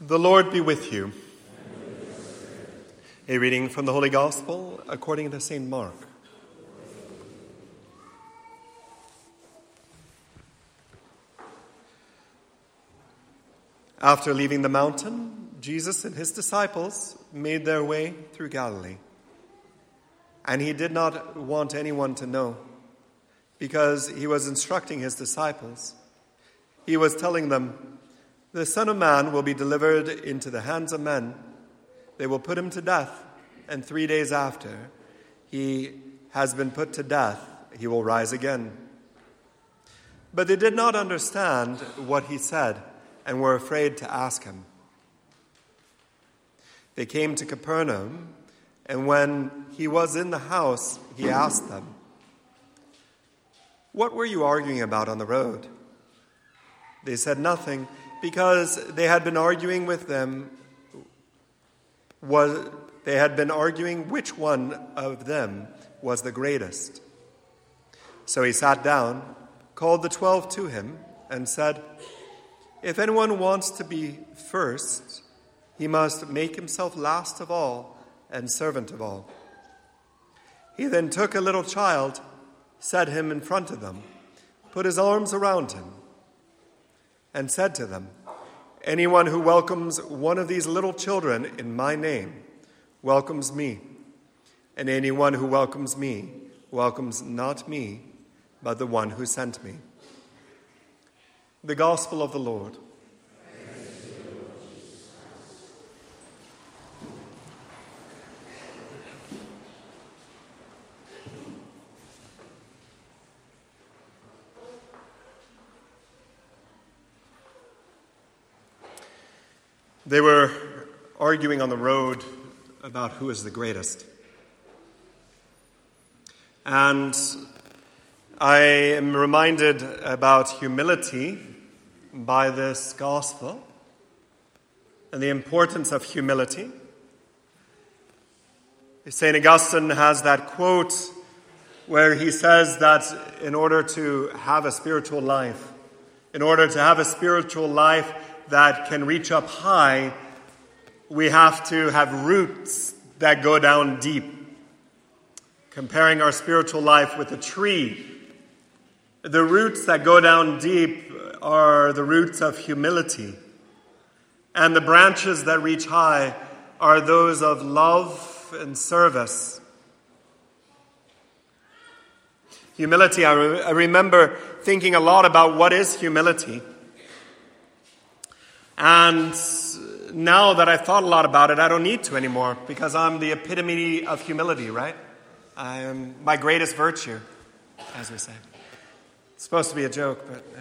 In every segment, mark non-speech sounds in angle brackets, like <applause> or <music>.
The Lord be with you. A reading from the Holy Gospel according to St. Mark. After leaving the mountain, Jesus and his disciples made their way through Galilee. And he did not want anyone to know because he was instructing his disciples. He was telling them, The Son of Man will be delivered into the hands of men. They will put him to death, and three days after he has been put to death, he will rise again. But they did not understand what he said and were afraid to ask him. They came to Capernaum, and when he was in the house, he asked them, What were you arguing about on the road? They said nothing because they had been arguing with them was they had been arguing which one of them was the greatest. So he sat down, called the twelve to him, and said, If anyone wants to be first, he must make himself last of all and servant of all. He then took a little child, set him in front of them, put his arms around him, and said to them, Anyone who welcomes one of these little children in my name welcomes me, and anyone who welcomes me welcomes not me, but the one who sent me. The Gospel of the Lord. They were arguing on the road about who is the greatest. And I am reminded about humility by this gospel and the importance of humility. St. Augustine has that quote where he says that in order to have a spiritual life, in order to have a spiritual life, that can reach up high, we have to have roots that go down deep. Comparing our spiritual life with a tree, the roots that go down deep are the roots of humility, and the branches that reach high are those of love and service. Humility, I, re- I remember thinking a lot about what is humility. And now that I've thought a lot about it, I don't need to anymore because I'm the epitome of humility, right? I am my greatest virtue, as we say. It's supposed to be a joke, but uh,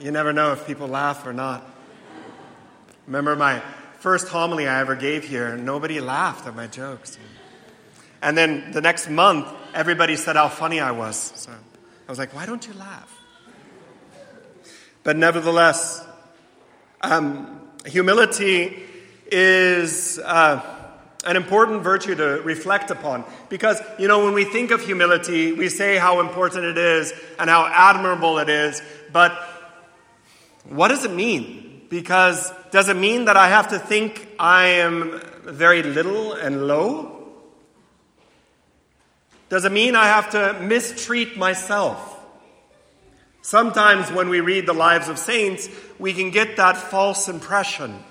you never know if people laugh or not. Remember my first homily I ever gave here, nobody laughed at my jokes. And then the next month, everybody said how funny I was. So I was like, why don't you laugh? But nevertheless, um, humility is uh, an important virtue to reflect upon because, you know, when we think of humility, we say how important it is and how admirable it is, but what does it mean? Because does it mean that I have to think I am very little and low? Does it mean I have to mistreat myself? Sometimes when we read the lives of saints, we can get that false impression.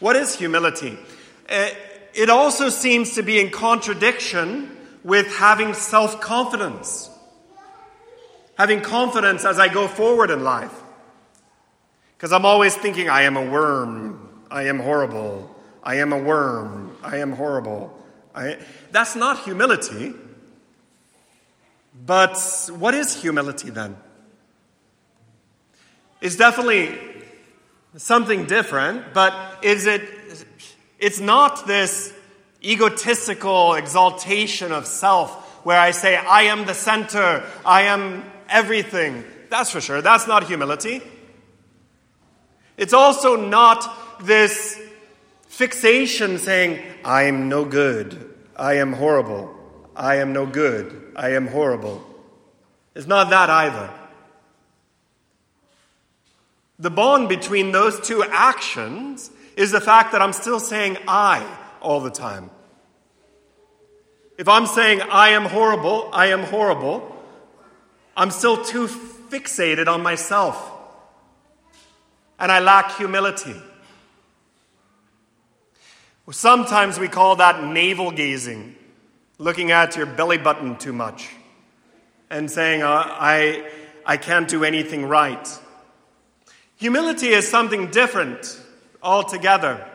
What is humility? Uh, it also seems to be in contradiction with having self confidence. Having confidence as I go forward in life. Because I'm always thinking, I am a worm. I am horrible. I am a worm. I am horrible. I... That's not humility. But what is humility then? It's definitely something different, but is it it's not this egotistical exaltation of self where I say I am the center, I am everything. That's for sure. That's not humility. It's also not this fixation saying I am no good, I am horrible. I am no good, I am horrible. It's not that either. The bond between those two actions is the fact that I'm still saying I all the time. If I'm saying I am horrible, I am horrible, I'm still too fixated on myself. And I lack humility. Sometimes we call that navel gazing, looking at your belly button too much and saying, uh, I, I can't do anything right. Humility is something different altogether.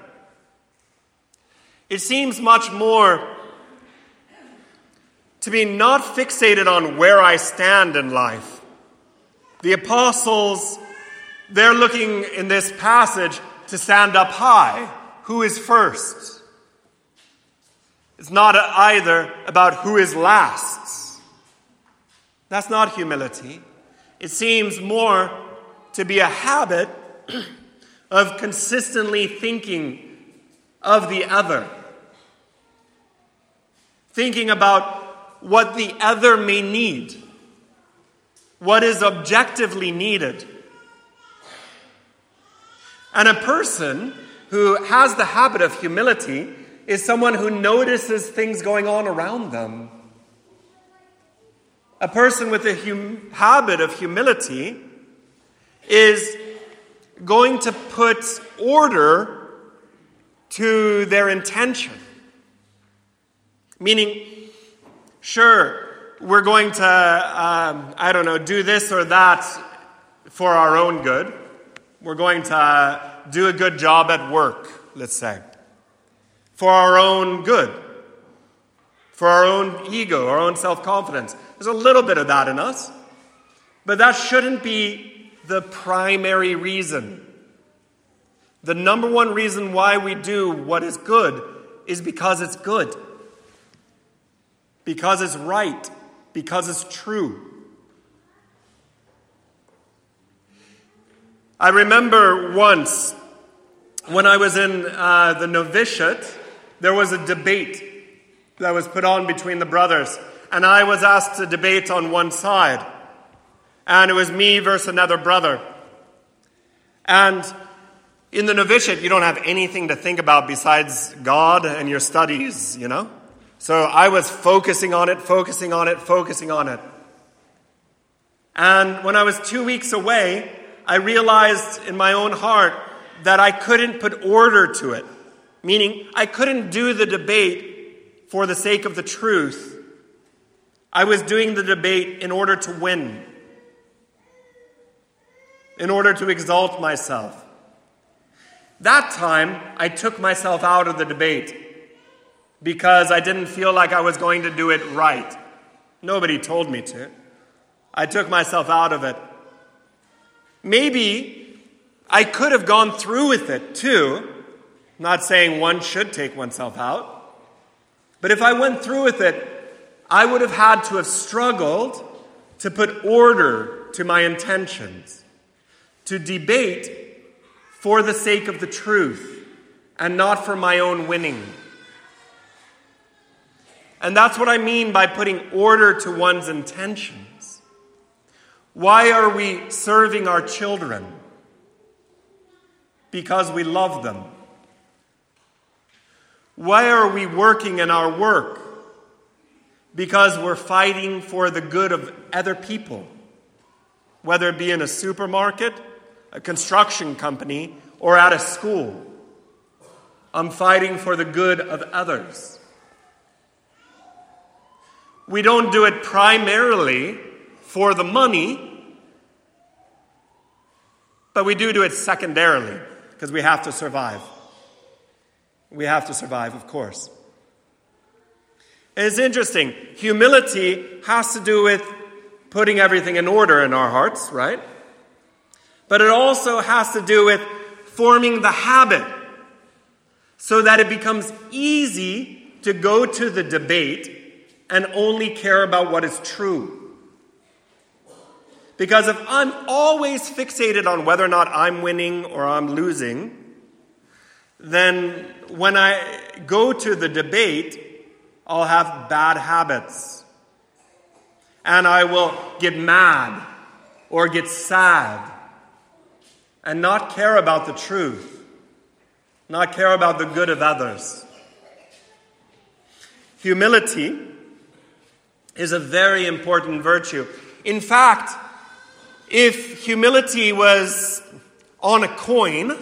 It seems much more to be not fixated on where I stand in life. The apostles, they're looking in this passage to stand up high. Who is first? It's not either about who is last. That's not humility. It seems more to be a habit <clears throat> of consistently thinking of the other, thinking about what the other may need, what is objectively needed. And a person who has the habit of humility is someone who notices things going on around them. A person with a hum- habit of humility is going to put order to their intention. Meaning, sure, we're going to, um, I don't know, do this or that for our own good. We're going to do a good job at work, let's say, for our own good, for our own ego, our own self confidence. There's a little bit of that in us, but that shouldn't be the primary reason. The number one reason why we do what is good is because it's good, because it's right, because it's true. I remember once when I was in uh, the novitiate, there was a debate that was put on between the brothers, and I was asked to debate on one side. And it was me versus another brother. And in the novitiate, you don't have anything to think about besides God and your studies, you know? So I was focusing on it, focusing on it, focusing on it. And when I was two weeks away, I realized in my own heart that I couldn't put order to it, meaning I couldn't do the debate for the sake of the truth. I was doing the debate in order to win, in order to exalt myself. That time, I took myself out of the debate because I didn't feel like I was going to do it right. Nobody told me to. I took myself out of it Maybe I could have gone through with it too. Not saying one should take oneself out. But if I went through with it, I would have had to have struggled to put order to my intentions, to debate for the sake of the truth and not for my own winning. And that's what I mean by putting order to one's intentions. Why are we serving our children? Because we love them. Why are we working in our work? Because we're fighting for the good of other people, whether it be in a supermarket, a construction company, or at a school. I'm fighting for the good of others. We don't do it primarily for the money, but we do do it secondarily because we have to survive. We have to survive, of course. It's interesting. Humility has to do with putting everything in order in our hearts, right? But it also has to do with forming the habit so that it becomes easy to go to the debate and only care about what is true. Because if I'm always fixated on whether or not I'm winning or I'm losing, then when I go to the debate, I'll have bad habits. And I will get mad or get sad and not care about the truth, not care about the good of others. Humility is a very important virtue. In fact, if humility was on a coin,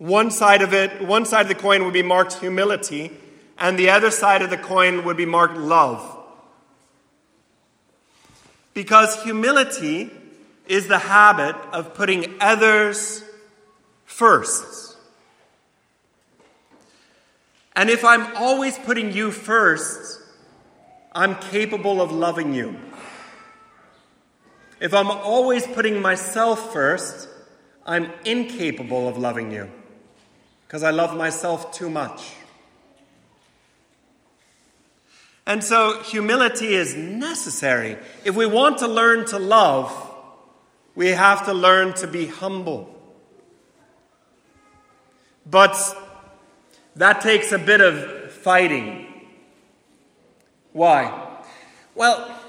one side of it, one side of the coin would be marked humility, and the other side of the coin would be marked love. Because humility is the habit of putting others first. And if I'm always putting you first, I'm capable of loving you. If I'm always putting myself first, I'm incapable of loving you because I love myself too much. And so humility is necessary. If we want to learn to love, we have to learn to be humble. But that takes a bit of fighting. Why? Well,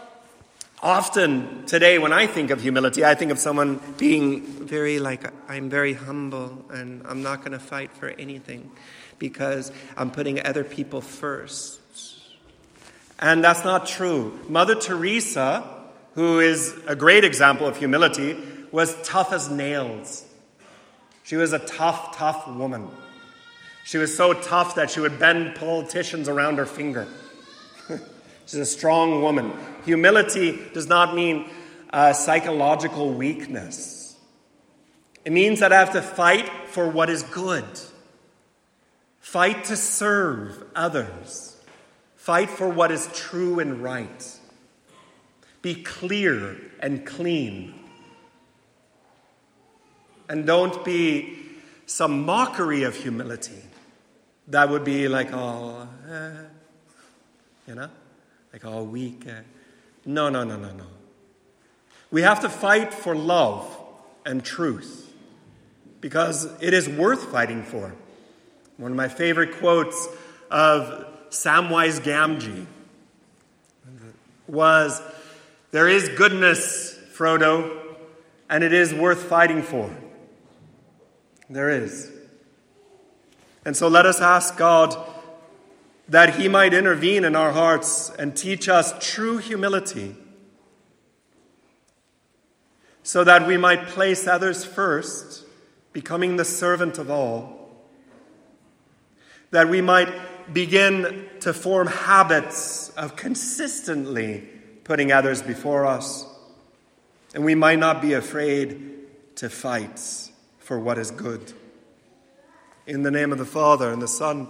often today when I think of humility, I think of someone being very like, I'm very humble and I'm not going to fight for anything because I'm putting other people first. And that's not true. Mother Teresa, who is a great example of humility, was tough as nails. She was a tough, tough woman. She was so tough that she would bend politicians around her finger. She's a strong woman. Humility does not mean uh, psychological weakness, it means that I have to fight for what is good, fight to serve others. Fight for what is true and right. Be clear and clean. And don't be some mockery of humility. That would be like, oh, eh, you know, like, oh, weak. No, no, no, no, no. We have to fight for love and truth because it is worth fighting for. One of my favorite quotes of Samwise Gamgee was There is goodness, Frodo, and it is worth fighting for. There is. And so let us ask God that He might intervene in our hearts and teach us true humility so that we might place others first, becoming the servant of all, that we might begin to form habits of consistently putting others before us. And we might not be afraid to fight for what is good. In the name of the Father, and the Son,